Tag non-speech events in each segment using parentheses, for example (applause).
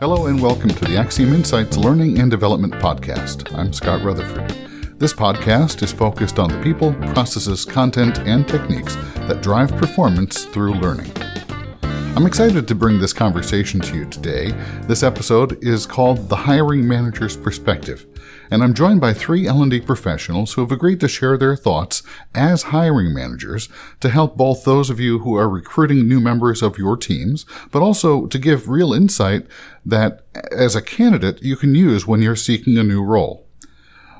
Hello and welcome to the Axiom Insights Learning and Development Podcast. I'm Scott Rutherford. This podcast is focused on the people, processes, content, and techniques that drive performance through learning. I'm excited to bring this conversation to you today. This episode is called The Hiring Manager's Perspective, and I'm joined by three L&D professionals who have agreed to share their thoughts as hiring managers to help both those of you who are recruiting new members of your teams, but also to give real insight that as a candidate you can use when you're seeking a new role.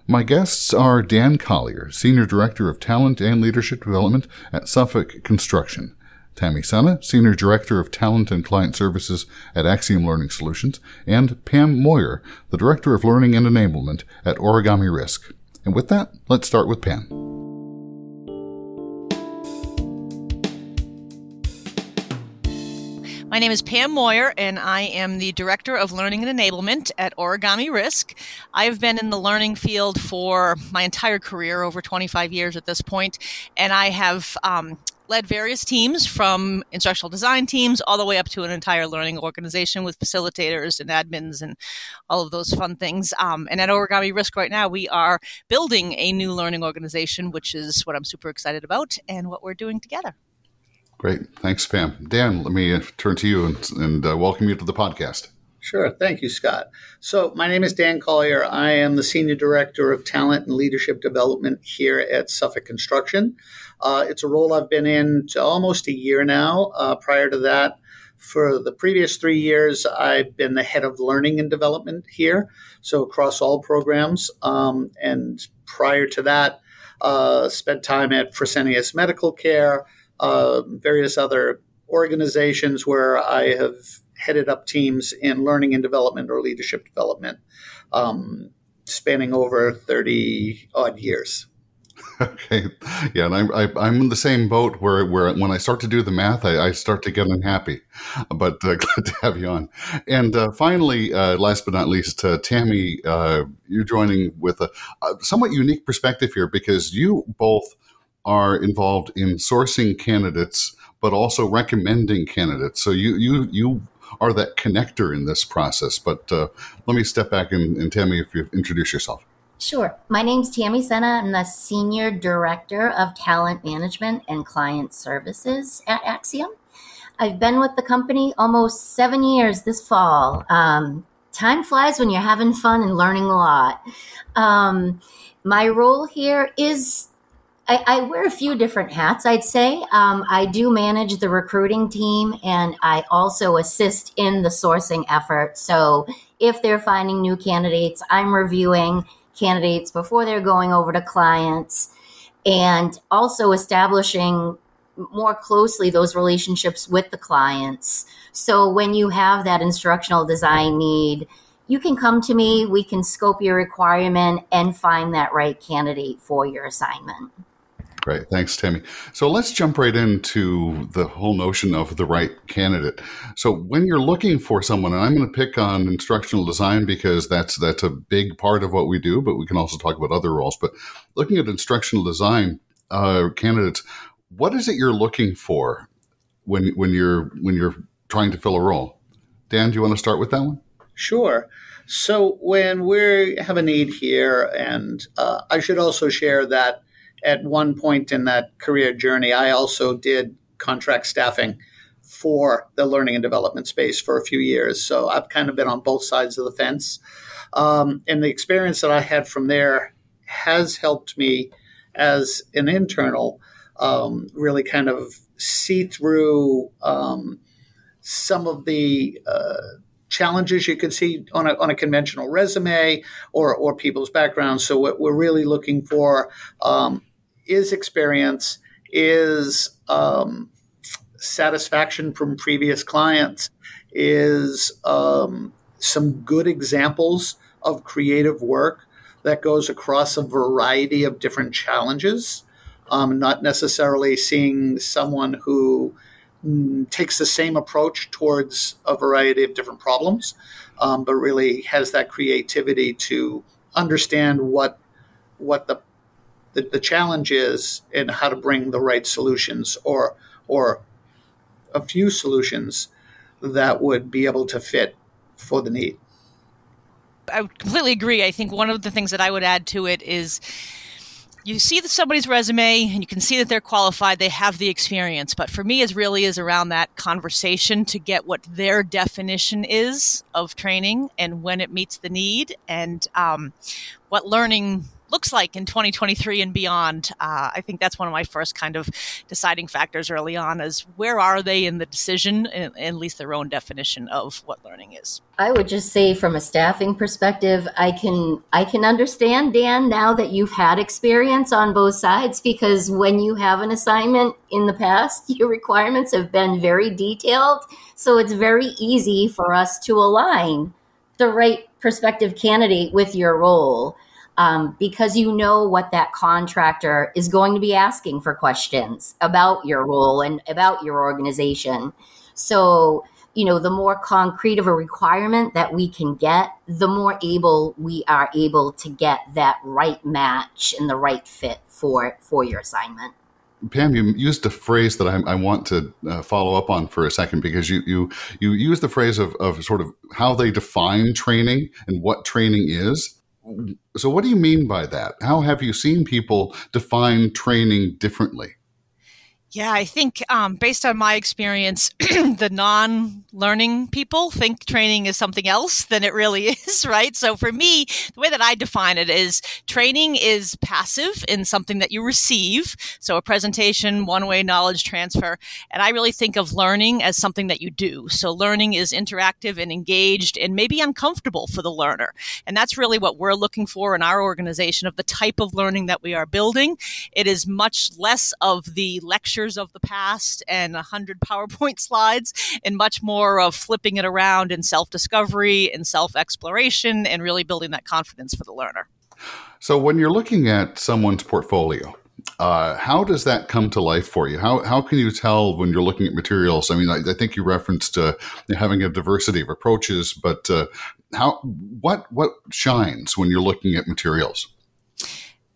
My guests are Dan Collier, Senior Director of Talent and Leadership Development at Suffolk Construction. Tammy Sena, Senior Director of Talent and Client Services at Axiom Learning Solutions, and Pam Moyer, the Director of Learning and Enablement at Origami Risk. And with that, let's start with Pam. My name is Pam Moyer, and I am the Director of Learning and Enablement at Origami Risk. I've been in the learning field for my entire career, over 25 years at this point, and I have um, led various teams from instructional design teams all the way up to an entire learning organization with facilitators and admins and all of those fun things. Um, and at Origami Risk right now, we are building a new learning organization, which is what I'm super excited about and what we're doing together. Great. Thanks, Pam. Dan, let me turn to you and, and uh, welcome you to the podcast. Sure. Thank you, Scott. So, my name is Dan Collier. I am the Senior Director of Talent and Leadership Development here at Suffolk Construction. Uh, it's a role I've been in almost a year now. Uh, prior to that, for the previous three years, I've been the head of learning and development here, so across all programs. Um, and prior to that, uh, spent time at Fresenius Medical Care, uh, various other organizations where I have headed up teams in learning and development or leadership development, um, spanning over 30 odd years. (laughs) Okay, yeah, and I'm I, I'm in the same boat where where when I start to do the math, I, I start to get unhappy. But uh, (laughs) glad to have you on. And uh, finally, uh, last but not least, uh, Tammy, uh, you're joining with a, a, somewhat unique perspective here because you both are involved in sourcing candidates, but also recommending candidates. So you you you are that connector in this process. But uh, let me step back and, and Tammy, if you introduce yourself. Sure. My name's Tammy Sena. I'm the Senior Director of Talent Management and Client Services at Axiom. I've been with the company almost seven years this fall. Um, time flies when you're having fun and learning a lot. Um, my role here is I, I, wear a few different hats, I'd say. Um, I do manage the recruiting team and I also assist in the sourcing effort. So if they're finding new candidates, I'm reviewing candidates before they're going over to clients and also establishing more closely those relationships with the clients. So when you have that instructional design need, you can come to me, we can scope your requirement and find that right candidate for your assignment. Great. Thanks, Tammy. So let's jump right into the whole notion of the right candidate. So when you're looking for someone, and I'm going to pick on instructional design because that's that's a big part of what we do, but we can also talk about other roles. But looking at instructional design uh, candidates, what is it you're looking for when when you're when you're trying to fill a role? Dan, do you want to start with that one? Sure. So when we have a need here, and uh, I should also share that at one point in that career journey, I also did contract staffing for the learning and development space for a few years. So I've kind of been on both sides of the fence. Um, and the experience that I had from there has helped me as an internal um, really kind of see through um, some of the uh, challenges you could see on a, on a conventional resume or, or people's backgrounds. So what we're really looking for um, is experience, is um, satisfaction from previous clients, is um, some good examples of creative work that goes across a variety of different challenges. Um, not necessarily seeing someone who mm, takes the same approach towards a variety of different problems, um, but really has that creativity to understand what what the the, the challenge is in how to bring the right solutions or or a few solutions that would be able to fit for the need. I completely agree. I think one of the things that I would add to it is you see somebody's resume and you can see that they're qualified, they have the experience. But for me, it really is around that conversation to get what their definition is of training and when it meets the need and um, what learning looks like in 2023 and beyond. Uh, I think that's one of my first kind of deciding factors early on is where are they in the decision, and at least their own definition of what learning is. I would just say from a staffing perspective, I can I can understand Dan now that you've had experience on both sides because when you have an assignment in the past, (laughs) your requirements have been very detailed, so it's very easy for us to align the right prospective candidate with your role um, because you know what that contractor is going to be asking for questions about your role and about your organization. So, you know, the more concrete of a requirement that we can get, the more able we are able to get that right match and the right fit for for your assignment. Pam, you used a phrase that I, I want to uh, follow up on for a second because you you you used the phrase of, of sort of how they define training and what training is so, what do you mean by that? How have you seen people define training differently? Yeah, I think um, based on my experience, (clears throat) the non learning people think training is something else than it really (laughs) is, right? So for me, the way that I define it is training is passive in something that you receive. So a presentation, one way knowledge transfer. And I really think of learning as something that you do. So learning is interactive and engaged and maybe uncomfortable for the learner. And that's really what we're looking for in our organization of the type of learning that we are building. It is much less of the lecture pictures of the past and a hundred (laughs) PowerPoint slides, and much more of flipping it around in self discovery and self exploration and really building that confidence for the learner. So, when you're looking at someone's portfolio, uh, how does that come to life for you? How, how can you tell when you're looking at materials? I mean, I, I think you referenced uh, having a diversity of approaches, but uh, how what what shines when you're looking at materials?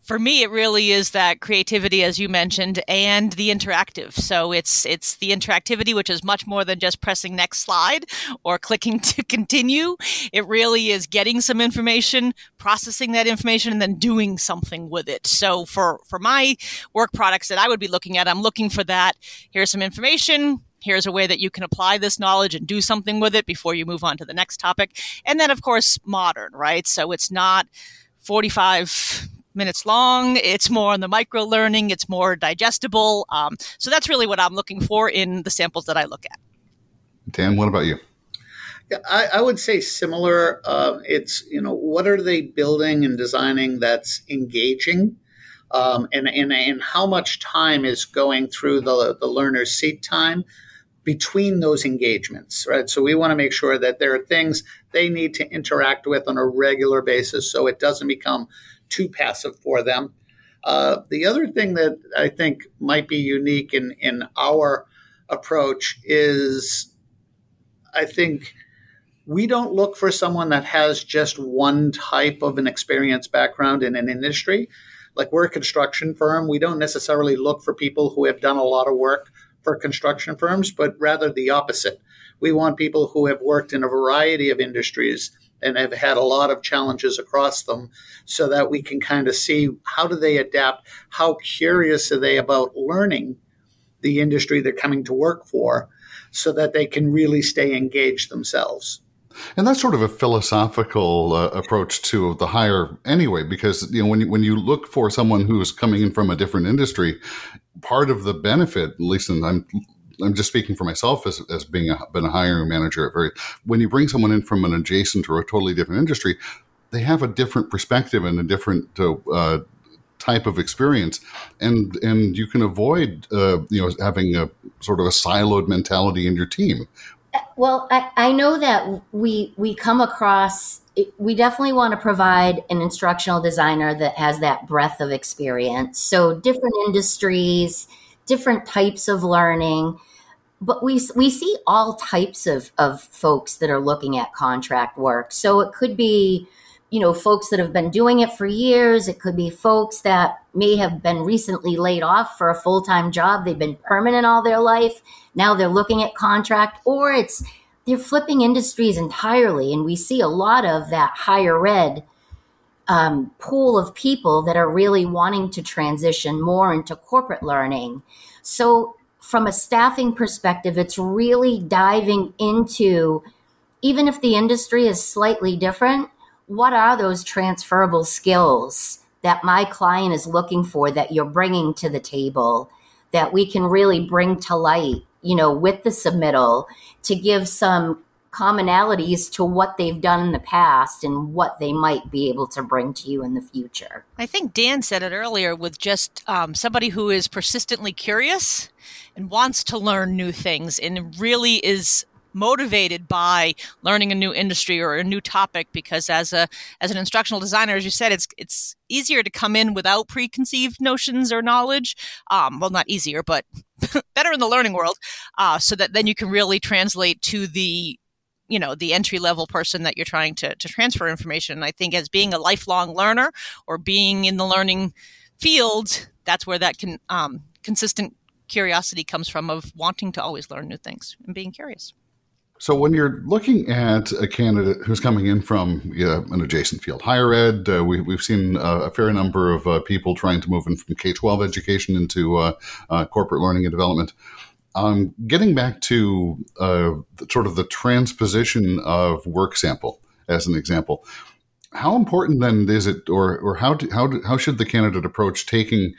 For me it really is that creativity as you mentioned and the interactive. So it's it's the interactivity which is much more than just pressing next slide or clicking (laughs) to continue. It really is getting some information processing that information and then doing something with it. So for for my work products that i would be looking at i'm looking for that. Here's some information. Here's a way that you can apply this knowledge and do something with it before you move on to the next topic. And then of course modern right? So it's not 45 minutes long. It's more on the micro learning. It's more digestible. Um, so that's really what I'm looking for in the samples that I look at. Dan, what about you? Yeah, I, I would say similar. Uh, it's you know what are they building and designing that's engaging, um, and, and and how much time is going through the the learner's seat time between those engagements, right? So we want to make sure that there are things they need to interact with on a regular basis, so it doesn't become too passive for them. Uh, the other thing that I think might be unique in, in our approach is I think we don't look for someone that has just one type of an experience background in an industry. Like we're a construction firm, we don't necessarily look for people who have done a lot of work for construction firms, but rather the opposite. We want people who have worked in a variety of industries and have had a lot of challenges across them so that we can kind of see how do they adapt how curious are they about learning the industry they're coming to work for so that they can really stay engaged themselves. And that's sort of a philosophical uh, approach to the hire anyway because you know when you, when you look for someone who's coming in from a different industry part of the benefit at least in, i'm I'm just speaking for myself as, as being a, been a hiring manager at very, when you bring someone in from an adjacent or a totally different industry, they have a different perspective and a different uh, uh, type of experience, and and you can avoid uh, you know having a sort of a siloed mentality in your team. Well, I, I know that we we come across. We definitely want to provide an instructional designer that has that breadth of experience. So different industries, different types of learning but we we see all types of of folks that are looking at contract work. So it could be, you know, folks that have been doing it for years. It could be folks that may have been recently laid off for a full time job. They've been permanent all their life. Now they're looking at contract, or it's they're flipping industries entirely. And we see a lot of that higher ed um, pool of people that are really wanting to transition more into corporate learning. So, from a staffing perspective, it's really diving into, even if the industry is slightly different, what are those transferable skills that my client is looking for that you're bringing to the table that we can really bring to light, you know, with the submittal to give some commonalities to what they've done in the past and what they might be able to bring to you in the future. I think Dan said it earlier with just um, somebody who is persistently curious and wants to learn new things and really is motivated by learning a new industry or a new topic because as a as an instructional designer as you said it's it's easier to come in without preconceived notions or knowledge um, well not easier but (laughs) better in the learning world uh, so that then you can really translate to the you know the entry level person that you're trying to, to transfer information. I think as being a lifelong learner or being in the learning field that's where that can um, consistent curiosity comes from of wanting to always learn new things and being curious so, when you're looking at a candidate who's coming in from an adjacent field, higher ed, uh, we, have seen uh, a fair number of uh, people trying to move in from K 12 education into uh, uh, corporate learning and development. Um, getting back to uh, sort of the transposition of work sample as an example, how important then is it, or or how do, how do, how should the candidate approach taking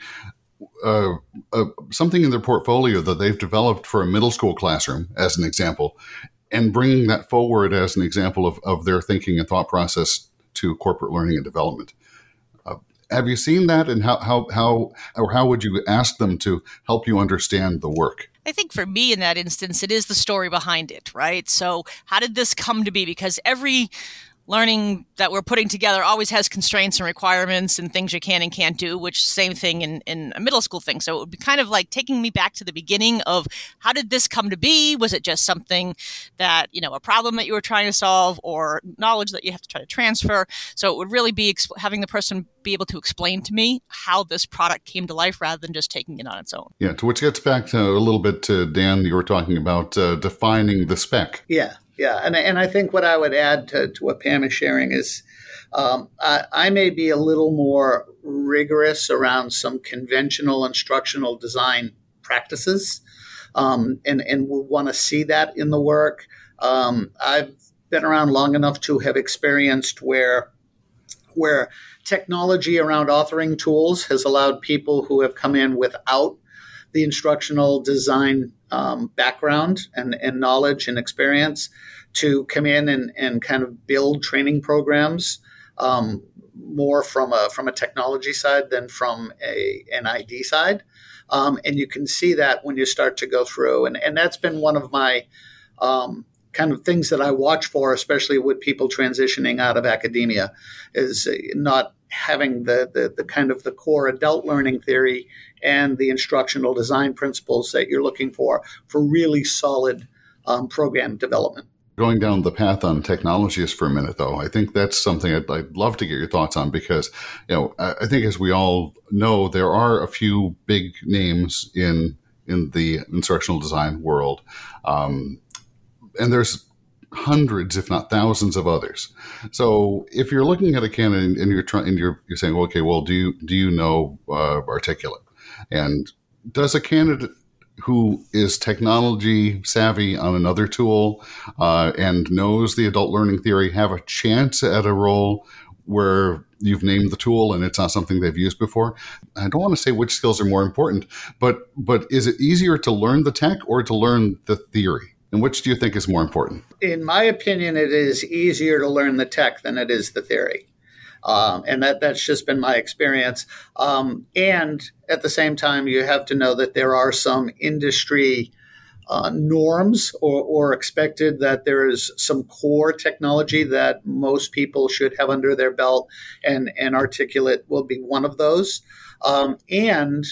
uh, uh, something in their portfolio that they've developed for a middle school classroom, as an example, and bringing that forward as an example of, of their thinking and thought process to corporate learning and development? have you seen that and how, how, how, or how would you ask them to help you understand the work? I think for me in that instance, it is the story behind it, right? So, how did this come to be? Because every learning that we're putting together always has constraints and requirements and things you can and can't do which same thing in, in a middle school thing. So it would be kind of like taking me back to the beginning of how did this come to be? Was it just something that you know a problem that you were trying to solve or knowledge that you have to try to transfer? So it would really be exp- having the person be able to explain to me how this product came to life rather than just taking it on its own. Yeah to which gets back to a little bit to dan you were talking about uh, defining the spec. Yeah yeah, and and I think what I would add to, to what Pam is sharing is um, I, I, may be a little more rigorous around some conventional instructional design practices, um, and and we want to see that in the work. Um, I've been around long enough to have experienced where where technology around authoring tools has allowed people who have come in without the instructional design um, background and, and knowledge and experience to come in and, and kind of build training programs um, more from a from a technology side than from a an ID side. Um, and you can see that when you start to go through. And, and that's been one of my um, kind of things that I watch for, especially with people transitioning out of academia, is not having the, the, the kind of the core adult learning theory and the instructional design principles that you're looking for for really solid um, program development. Going down the path on technologies for a minute, though, I think that's something I'd, I'd love to get your thoughts on because, you know, I, I think as we all know, there are a few big names in in the instructional design world, um, and there's hundreds, if not thousands, of others. So if you're looking at a candidate and you're trying, and you're, you're saying, okay, well, do you do you know uh, Articulate? And does a candidate who is technology savvy on another tool uh, and knows the adult learning theory have a chance at a role where you've named the tool and it's not something they've used before i don't want to say which skills are more important but but is it easier to learn the tech or to learn the theory and which do you think is more important in my opinion it is easier to learn the tech than it is the theory um, and that that's just been my experience. Um, and at the same time, you have to know that there are some industry uh, norms or, or, expected that there is some core technology that most people should have under their belt, and, and Articulate will be one of those. Um, and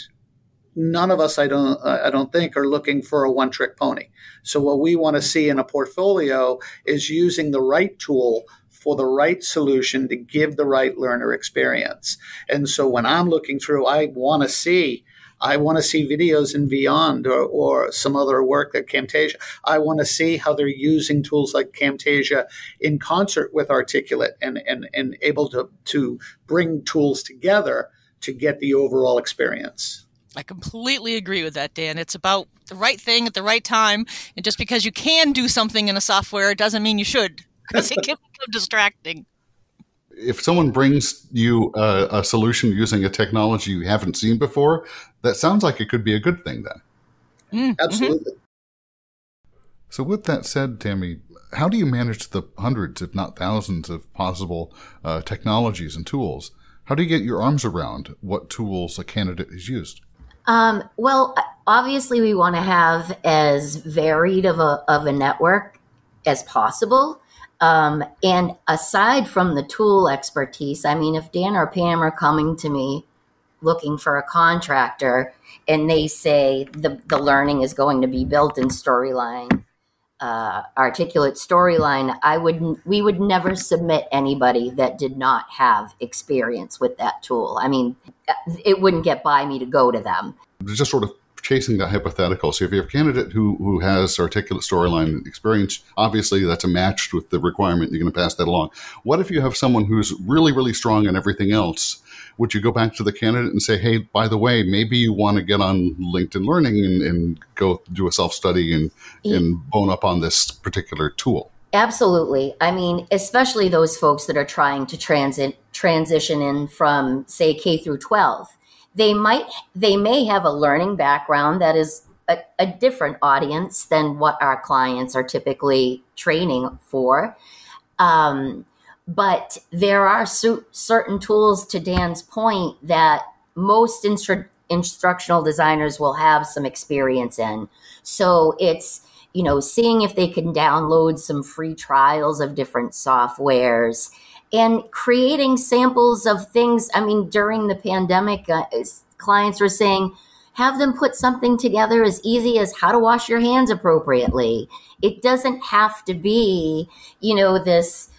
none of us, I don't, I don't think, are looking for a one-trick pony. So what we want to see in a portfolio is using the right tool for the right solution to give the right learner experience. And so when I'm looking through, I want to see I want to see videos in Vyond or, or some other work that Camtasia. I want to see how they're using tools like Camtasia in concert with Articulate and, and, and able to, to bring tools together to get the overall experience. I completely agree with that, Dan. It's about the right thing at the right time. And just because you can do something in a software doesn't mean you should, because it can become distracting. If someone brings you a, a, solution using a technology you haven't seen before, that sounds like it could be a good thing then. Mm, Absolutely. So, with that said, Tammy, how do you manage the hundreds, if not thousands, of possible uh, technologies and tools? How do you get your arms around what tools a candidate has used? Um, well, obviously, we want to have as varied of a, of a network as possible. Um, and aside from the tool expertise, I mean, if Dan or Pam are coming to me looking for a contractor and they say the, the learning is going to be built in Storyline, uh, articulate storyline, I would we would never submit anybody that did not have experience with that tool. I mean, it wouldn't get by me to go to them. Just sort of chasing that hypothetical. So if you have a candidate who who has articulate storyline experience, obviously that's a match with the requirement. You're going to pass that along. What if you have someone who's really really strong in everything else? Would you go back to the candidate and say, hey, by the way, maybe you want to get on LinkedIn Learning and, and go do a self study and, yeah. and bone up on this particular tool? Absolutely. I mean, especially those folks that are trying to transit transition in from say K through 12. They might they may have a learning background that is a, a different audience than what our clients are typically training for. Um, but there are su- certain tools, to Dan's point, that most instru- instructional designers will have some experience in. So it's, you know, seeing if they can download some free trials of different softwares and creating samples of things. I mean, during the pandemic, uh, clients were saying, have them put something together as easy as how to wash your hands appropriately. It doesn't have to be, you know, this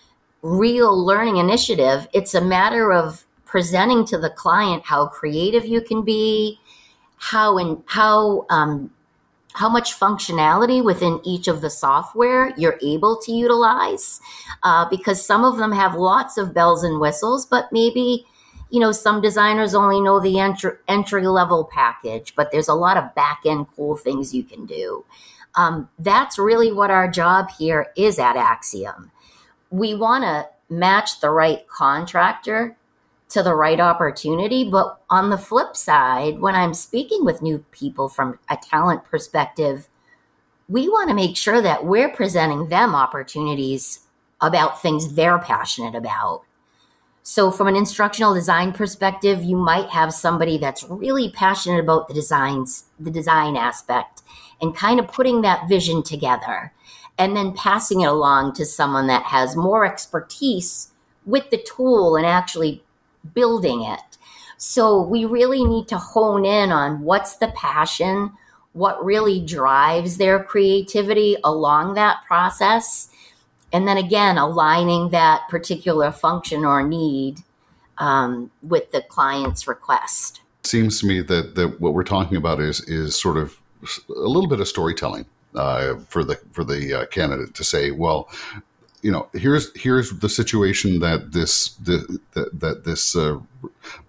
real learning initiative. It's a matter of presenting to the client how creative you can be, how and how um, how much functionality within each of the software you're able to utilize, uh, because some of them have lots of bells and whistles, but maybe you know some designers only know the entry entry level package, but there's a lot of back end cool things you can do. Um, that's really what our job here is at Axiom we want to match the right contractor to the right opportunity. But on the flip side, when I'm speaking with new people from a talent perspective, we want to make sure that we're presenting them opportunities about things they're passionate about. So, from an instructional design perspective, you might have somebody that's really passionate about the designs, the design aspect, and kind of putting that vision together and then passing it along to someone that has more expertise with the tool and actually building it. So we really need to hone in on what's the passion, what really drives their creativity along that process. And then again, aligning that particular function or need um, with the client's request. Seems to me that, that what we're talking about is is sort of a little bit of storytelling uh, for the for the uh, candidate to say, well, you know, here's here's the situation that this the, that, that this uh,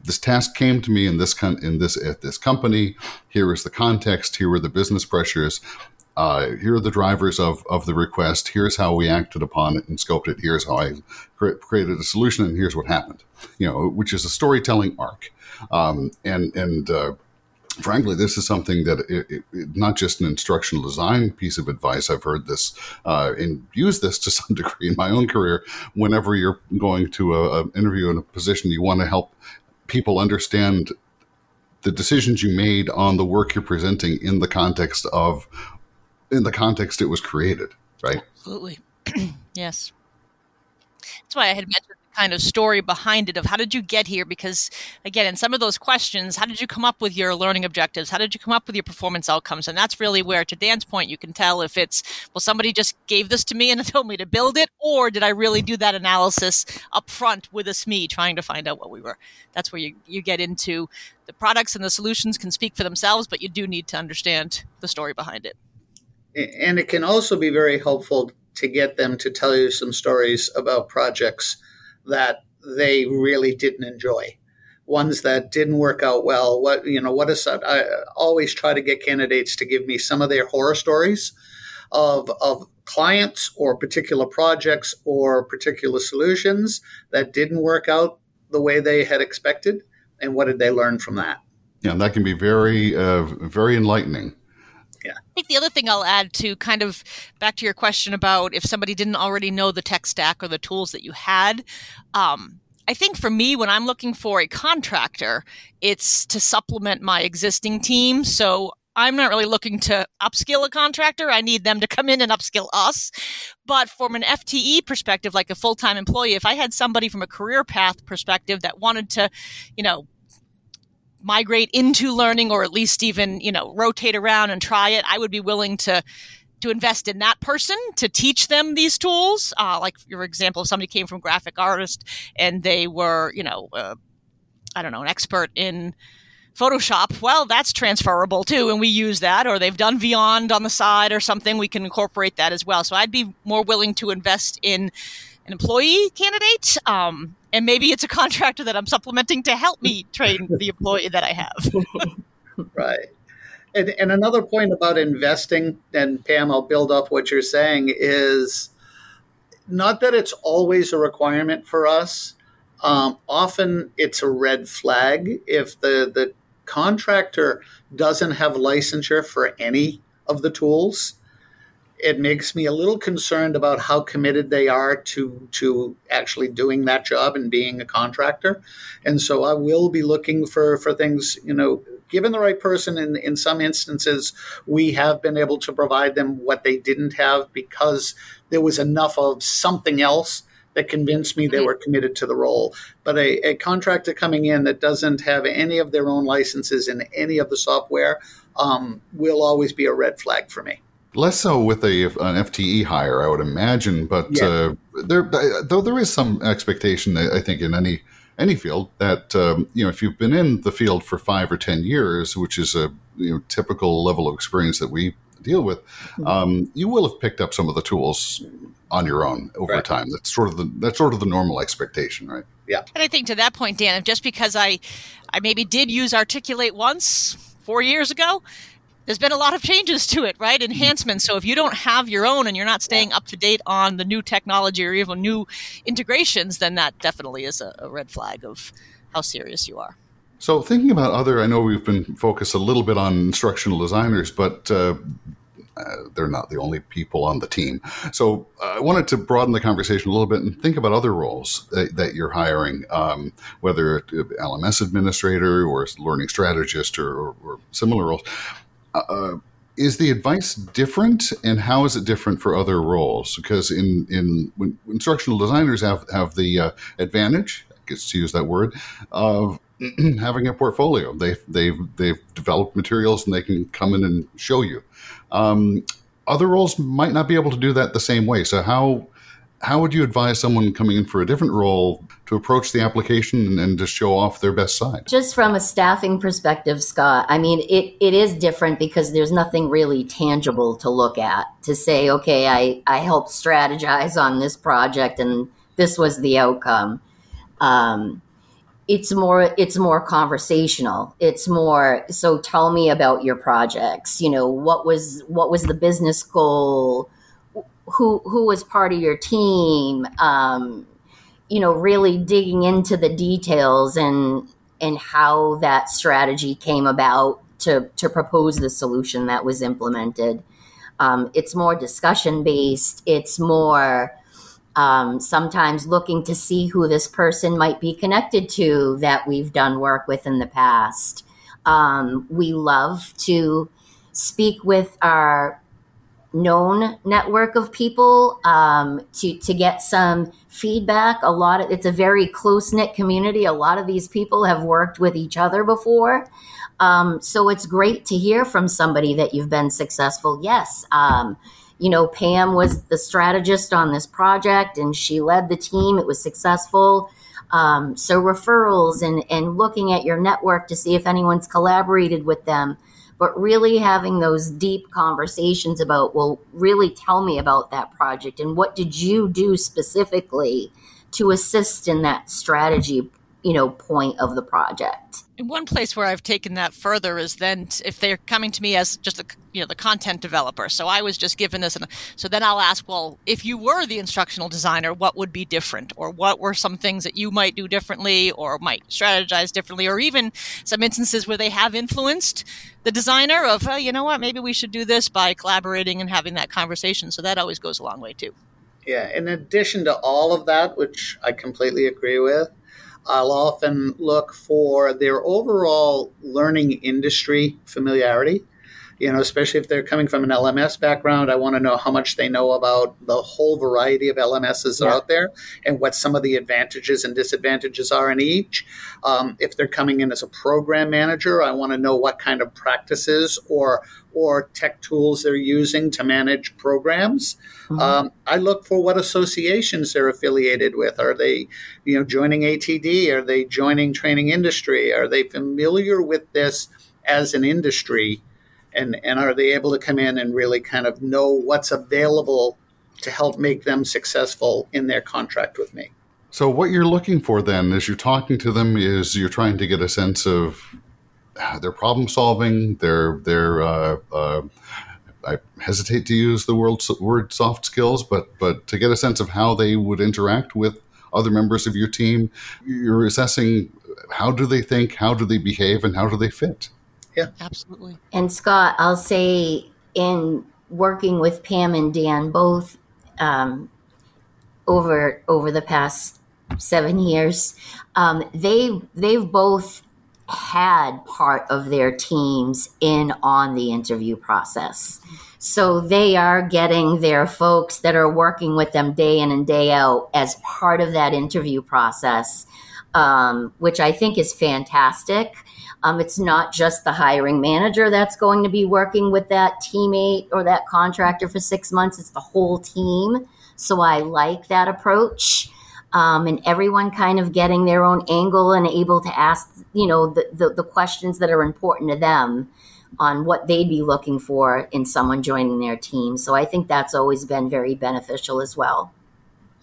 this task came to me in this con- in this at this company. Here is the context. Here are the business pressures. Uh, here are the drivers of, of the request. Here's how we acted upon it and scoped it. Here's how I cre- created a solution, and here's what happened. You know, which is a storytelling arc. Um, and and uh, frankly, this is something that it, it, not just an instructional design piece of advice. I've heard this uh, and use this to (laughs) some degree in my own career. Whenever you're going to an interview in a position, you want to help people understand the decisions you made on the work you're presenting in the context of in the context it was created. Right. Absolutely. (clears throat) yes. That's why I had mentioned kind of story behind it of how did you get here? Because again in some of those questions how did you come up with your learning objectives? How did you come up with your performance outcomes? And that's really where to dan's point you can tell if it's well somebody just gave this to me and (laughs) told me to build it or did i really do that analysis up front with a sme trying to find out what we were? That's where you, you get into the products and the solutions can speak for themselves but you do need to understand the story behind it. And it can also be very helpful to get them to tell you some stories about projects that they really didn't enjoy. Ones that didn't work out well. What you know what is i always try to get candidates to give me some of their horror stories of of clients or particular projects or particular solutions that didn't work out the way they had expected and what did they learn from that? Yeah that can be very uh, very enlightening yeah. I think the other thing I'll add to kind of back to your question about if somebody didn't already know the tech stack or the tools that you had, um, I think for me, when I'm looking for a contractor, it's to supplement my existing team. So I'm not really looking to upskill a contractor. I need them to come in and upskill us. But from an FTE perspective, like a full time employee, if I had somebody from a career path perspective that wanted to, you know, migrate into learning or at least even, you know, rotate around and try it, I would be willing to to invest in that person to teach them these tools. Uh, like your example, if somebody came from graphic artist and they were, you know, uh, I don't know, an expert in Photoshop, well, that's transferable too, and we use that. Or they've done Vyond on the side or something, we can incorporate that as well. So I'd be more willing to invest in an employee candidate. Um, and maybe it's a contractor that I'm supplementing to help me train (laughs) the employee that I have. (laughs) right. And, and another point about investing, and Pam, I'll build off what you're saying, is not that it's always a requirement for us. Um, often it's a red flag if the, the contractor doesn't have licensure for any of the tools it makes me a little concerned about how committed they are to to actually doing that job and being a contractor. And so I will be looking for for things, you know, given the right person in in some instances we have been able to provide them what they didn't have because there was enough of something else that convinced me they mm-hmm. were committed to the role. But a, a contractor coming in that doesn't have any of their own licenses in any of the software um, will always be a red flag for me. Less so with a an FTE hire, I would imagine, but yeah. uh, there though there is some expectation, I think, in any any field that um, you know if you've been in the field for five or ten years, which is a you know, typical level of experience that we deal with, mm-hmm. um, you will have picked up some of the tools on your own over right. time. That's sort of the that's sort of the normal expectation, right? Yeah. And I think to that point, Dan, just because I I maybe did use Articulate once four years ago there's been a lot of changes to it, right? Enhancements. So if you don't have your own and you're not staying up to date on the new technology or even new integrations, then that definitely is a, a red flag of how serious you are. So thinking about other, I know we've been focused a little bit on instructional designers, but uh, uh, they're not the only people on the team. So uh, I wanted to broaden the conversation a little bit and think about other roles that, that you're hiring, um, whether LMS administrator or learning strategist or, or, or similar roles. Uh, is the advice different and how is it different for other roles? Because in in instructional designers have have the uh, advantage i guess to use that word of (clears throat) having a portfolio. They they've they've developed materials and they can come in and show you. Um, other roles might not be able to do that the same way. So how how would you advise someone coming in for a different role to approach the application and, and, to show off their best side? Just from a staffing perspective, Scott, I mean, it, it is different because there's nothing really tangible to look at to say, okay, I, I helped strategize on this project and this was the outcome. Um, it's more it's more conversational it's more so tell me about your projects you know what was what was the business goal who who was part of your team um, you know really digging into the details and and how that strategy came about to to propose the solution that was implemented. Um, it's more discussion based. It's more um, sometimes looking to see who this person might be connected to that we've done work with in the past. Um, we love to speak with our known network of people um, to to get some feedback. A lot of it's a very close knit community. A lot of these people have worked with each other before, um, so it's great to hear from somebody that you've been successful. Yes. Um, you know, Pam was the strategist on this project and she led the team. It was successful. Um, so referrals and, and looking at your network to see if anyone's collaborated with them, but really having those deep conversations about, well, really tell me about that project and what did you do specifically to assist in that strategy you know point of the project and one place where I've taken that further is then if they're coming to me as just a you know the content developer. So I was just given this, and so then I'll ask, well, if you were the instructional designer, what would be different, or what were some things that you might do differently, or might strategize differently, or even some instances where they have influenced the designer of, oh, you know what, maybe we should do this by collaborating and having that conversation. So that always goes a long way too. Yeah. In addition to all of that, which I completely agree with I'll often look for their overall learning industry familiarity. You know, especially if they're coming from an LMS background, I want to know how much they know about the whole variety of LMSs yeah. out there and what some of the advantages and disadvantages are in each. Um, if they're coming in as a program manager, I want to know what kind of practices or or tech tools they're using to manage programs. Mm-hmm. Um, I look for what associations they're affiliated with. Are they, you know, joining ATD? Are they joining training industry? Are they familiar with this as an industry? And, and are they able to come in and really kind of know what's available to help make them successful in their contract with me? So, what you're looking for then, as you're talking to them, is you're trying to get a sense of their problem solving, their their uh, uh, I hesitate to use the word word soft skills, but but to get a sense of how they would interact with other members of your team, you're assessing how do they think, how do they behave, and how do they fit. Yeah, absolutely. And Scott, I'll say in working with Pam and Dan both um, over over the past seven years, um, they they've both had part of their teams in on the interview process. So they are getting their folks that are working with them day in and day out as part of that interview process, um, which I think is fantastic. Um, it's not just the hiring manager that's going to be working with that teammate or that contractor for six months, it's the whole team. So I like that approach um, and everyone kind of getting their own angle and able to ask, you know, the, the, the questions that are important to them on what they'd be looking for in someone joining their team. So I think that's always been very beneficial as well.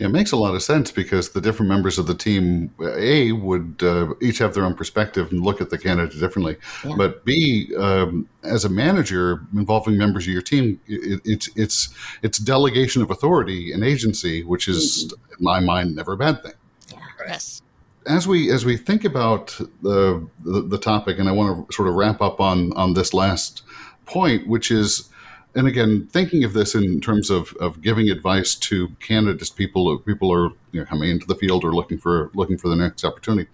Yeah, it makes a lot of sense because the different members of the team, A, would uh, each have their own perspective and look at the candidate differently. Yeah. But B, um, as a manager involving members of your team, it, it's it's it's delegation of authority and agency, which is, mm-hmm. in my mind, never a bad thing. Yeah. Yes. As we as we think about the, the the topic, and I want to sort of wrap up on on this last point, which is and again, thinking of this in terms of, of giving advice to candidates, people people are you know, coming into the field or looking for looking for the next opportunity.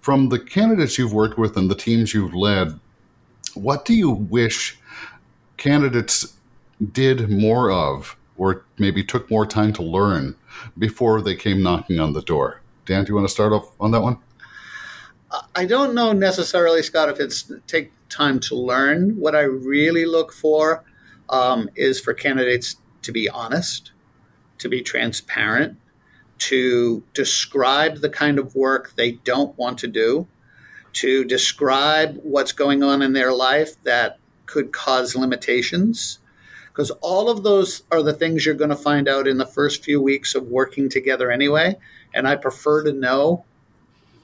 From the candidates you've worked with and the teams you've led, what do you wish candidates did more of, or maybe took more time to learn before they came knocking on the door? Dan, do you want to start off on that one? I don't know necessarily, Scott, if it's take time to learn. What I really look for um, is for candidates to be honest, to be transparent, to describe the kind of work they don't want to do, to describe what's going on in their life that could cause limitations. Because all of those are the things you're going to find out in the first few weeks of working together anyway. And I prefer to know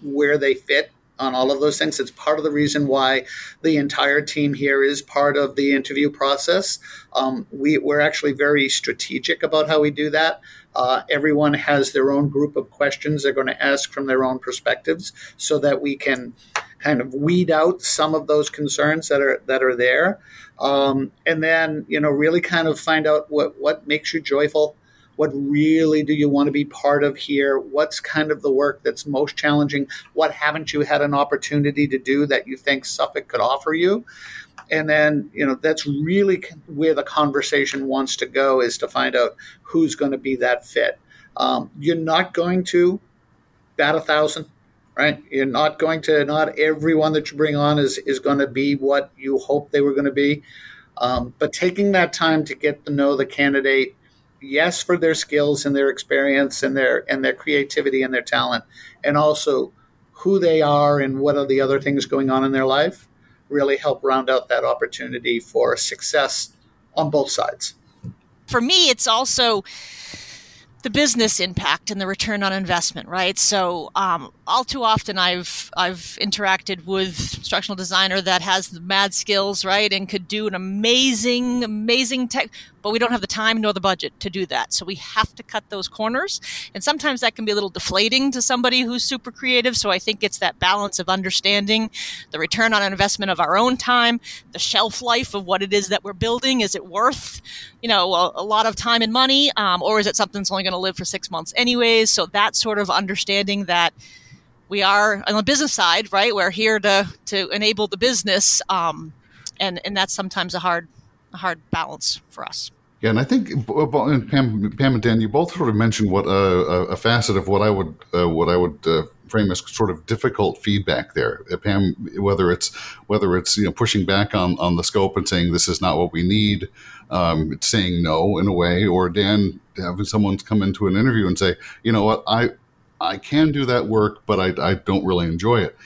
where they fit on all of those things. It's part of the reason why the entire team here is part of the interview process. Um, we, we're actually very strategic about how we do that. Uh, everyone has their own group of questions they're going to ask from their own perspectives so that we can kind of weed out some of those concerns that are that are there um, and then you know really kind of find out what what makes you joyful what really do you want to be part of here? What's kind of the work that's most challenging? What haven't you had an opportunity to do that you think Suffolk could offer you? and then you know that's really where the conversation wants to go is to find out who's going to be that fit um, you're not going to bat a thousand right you're not going to not everyone that you bring on is is going to be what you hope they were going to be um, but taking that time to get to know the candidate yes for their skills and their experience and their and their creativity and their talent and also who they are and what are the other things going on in their life really help round out that opportunity for success on both sides. For me, it's also the business impact and the return on investment, right? So, um, all too often, I've I've interacted with instructional designer that has the mad skills, right, and could do an amazing, amazing tech, but we don't have the time nor the budget to do that. So we have to cut those corners, and sometimes that can be a little deflating to somebody who's super creative. So I think it's that balance of understanding the return on investment of our own time, the shelf life of what it is that we're building. Is it worth, you know, a, a lot of time and money, um, or is it something that's only going to live for six months anyways? So that sort of understanding that we are on the business side, right? We're here to to enable the business, um, and and that's sometimes a hard a hard balance for us. Yeah, and I think Pam, Pam and Dan, you both sort of mentioned what uh, a facet of what I would uh, what I would uh, frame as sort of difficult feedback there. Uh, Pam, whether it's whether it's you know pushing back on on the scope and saying this is not what we need, um, saying no in a way, or Dan having someone come into an interview and say, you know what, I I can do that work, but I, I don't really enjoy it.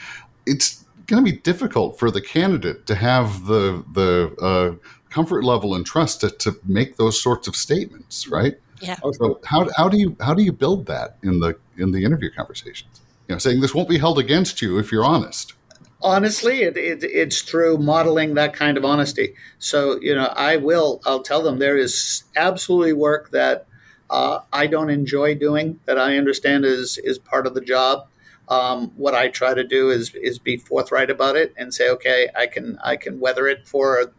It's going to be difficult for the candidate to have the the uh, comfort level and trust to, to make those sorts of statements, right? Yeah. So how, how do you how do you build that in the in the interview conversations? You know, saying this won't be held against you if you're honest. Honestly, it, it, it's through modeling that kind of honesty. So you know, I will. I'll tell them there is absolutely work that uh, I don't enjoy doing that I understand is is part of the job. Um, what I try to do is is be forthright about it and say, okay, I can I can weather it for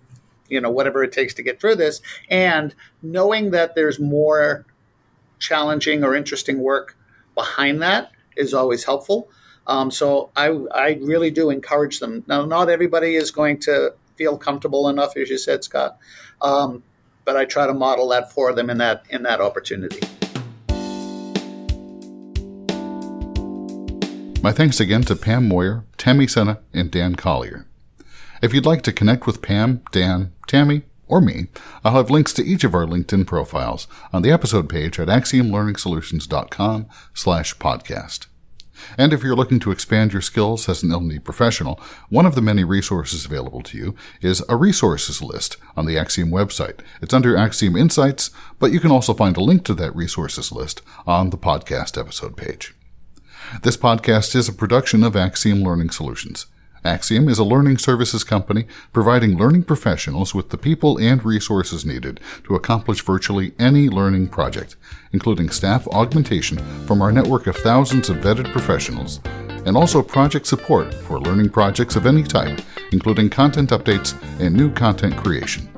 you know whatever it takes to get through this. And knowing that there's more challenging or interesting work behind that is always helpful. Um, so I, I really do encourage them. Now not everybody is going to feel comfortable enough as you said scott um, but i try to model that for them in that in that opportunity. My thanks again to pam moyer tammy Sena and dan collier. If you'd like to connect with Pam, Dan, Tammy, or me, I'll have links to each of our LinkedIn profiles on the episode page at axiomlearningsolutions.com slash podcast. And if you're looking to expand your skills as an L&D professional, one of the many resources available to you is a resources list on the Axiom website. It's under Axiom Insights, but you can also find a link to that resources list on the podcast episode page. This podcast is a production of Axiom Learning Solutions. Axiom is a learning services company providing learning professionals with the people and resources needed to accomplish virtually any learning project, including staff augmentation from our network of thousands of vetted professionals, and also project support for learning projects of any type, including content updates and new content creation.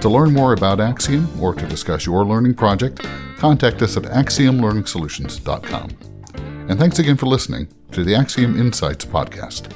To learn more about Axiom or to discuss your learning project, contact us at axiomlearningsolutions.com. And thanks again for listening to the Axiom Insights podcast.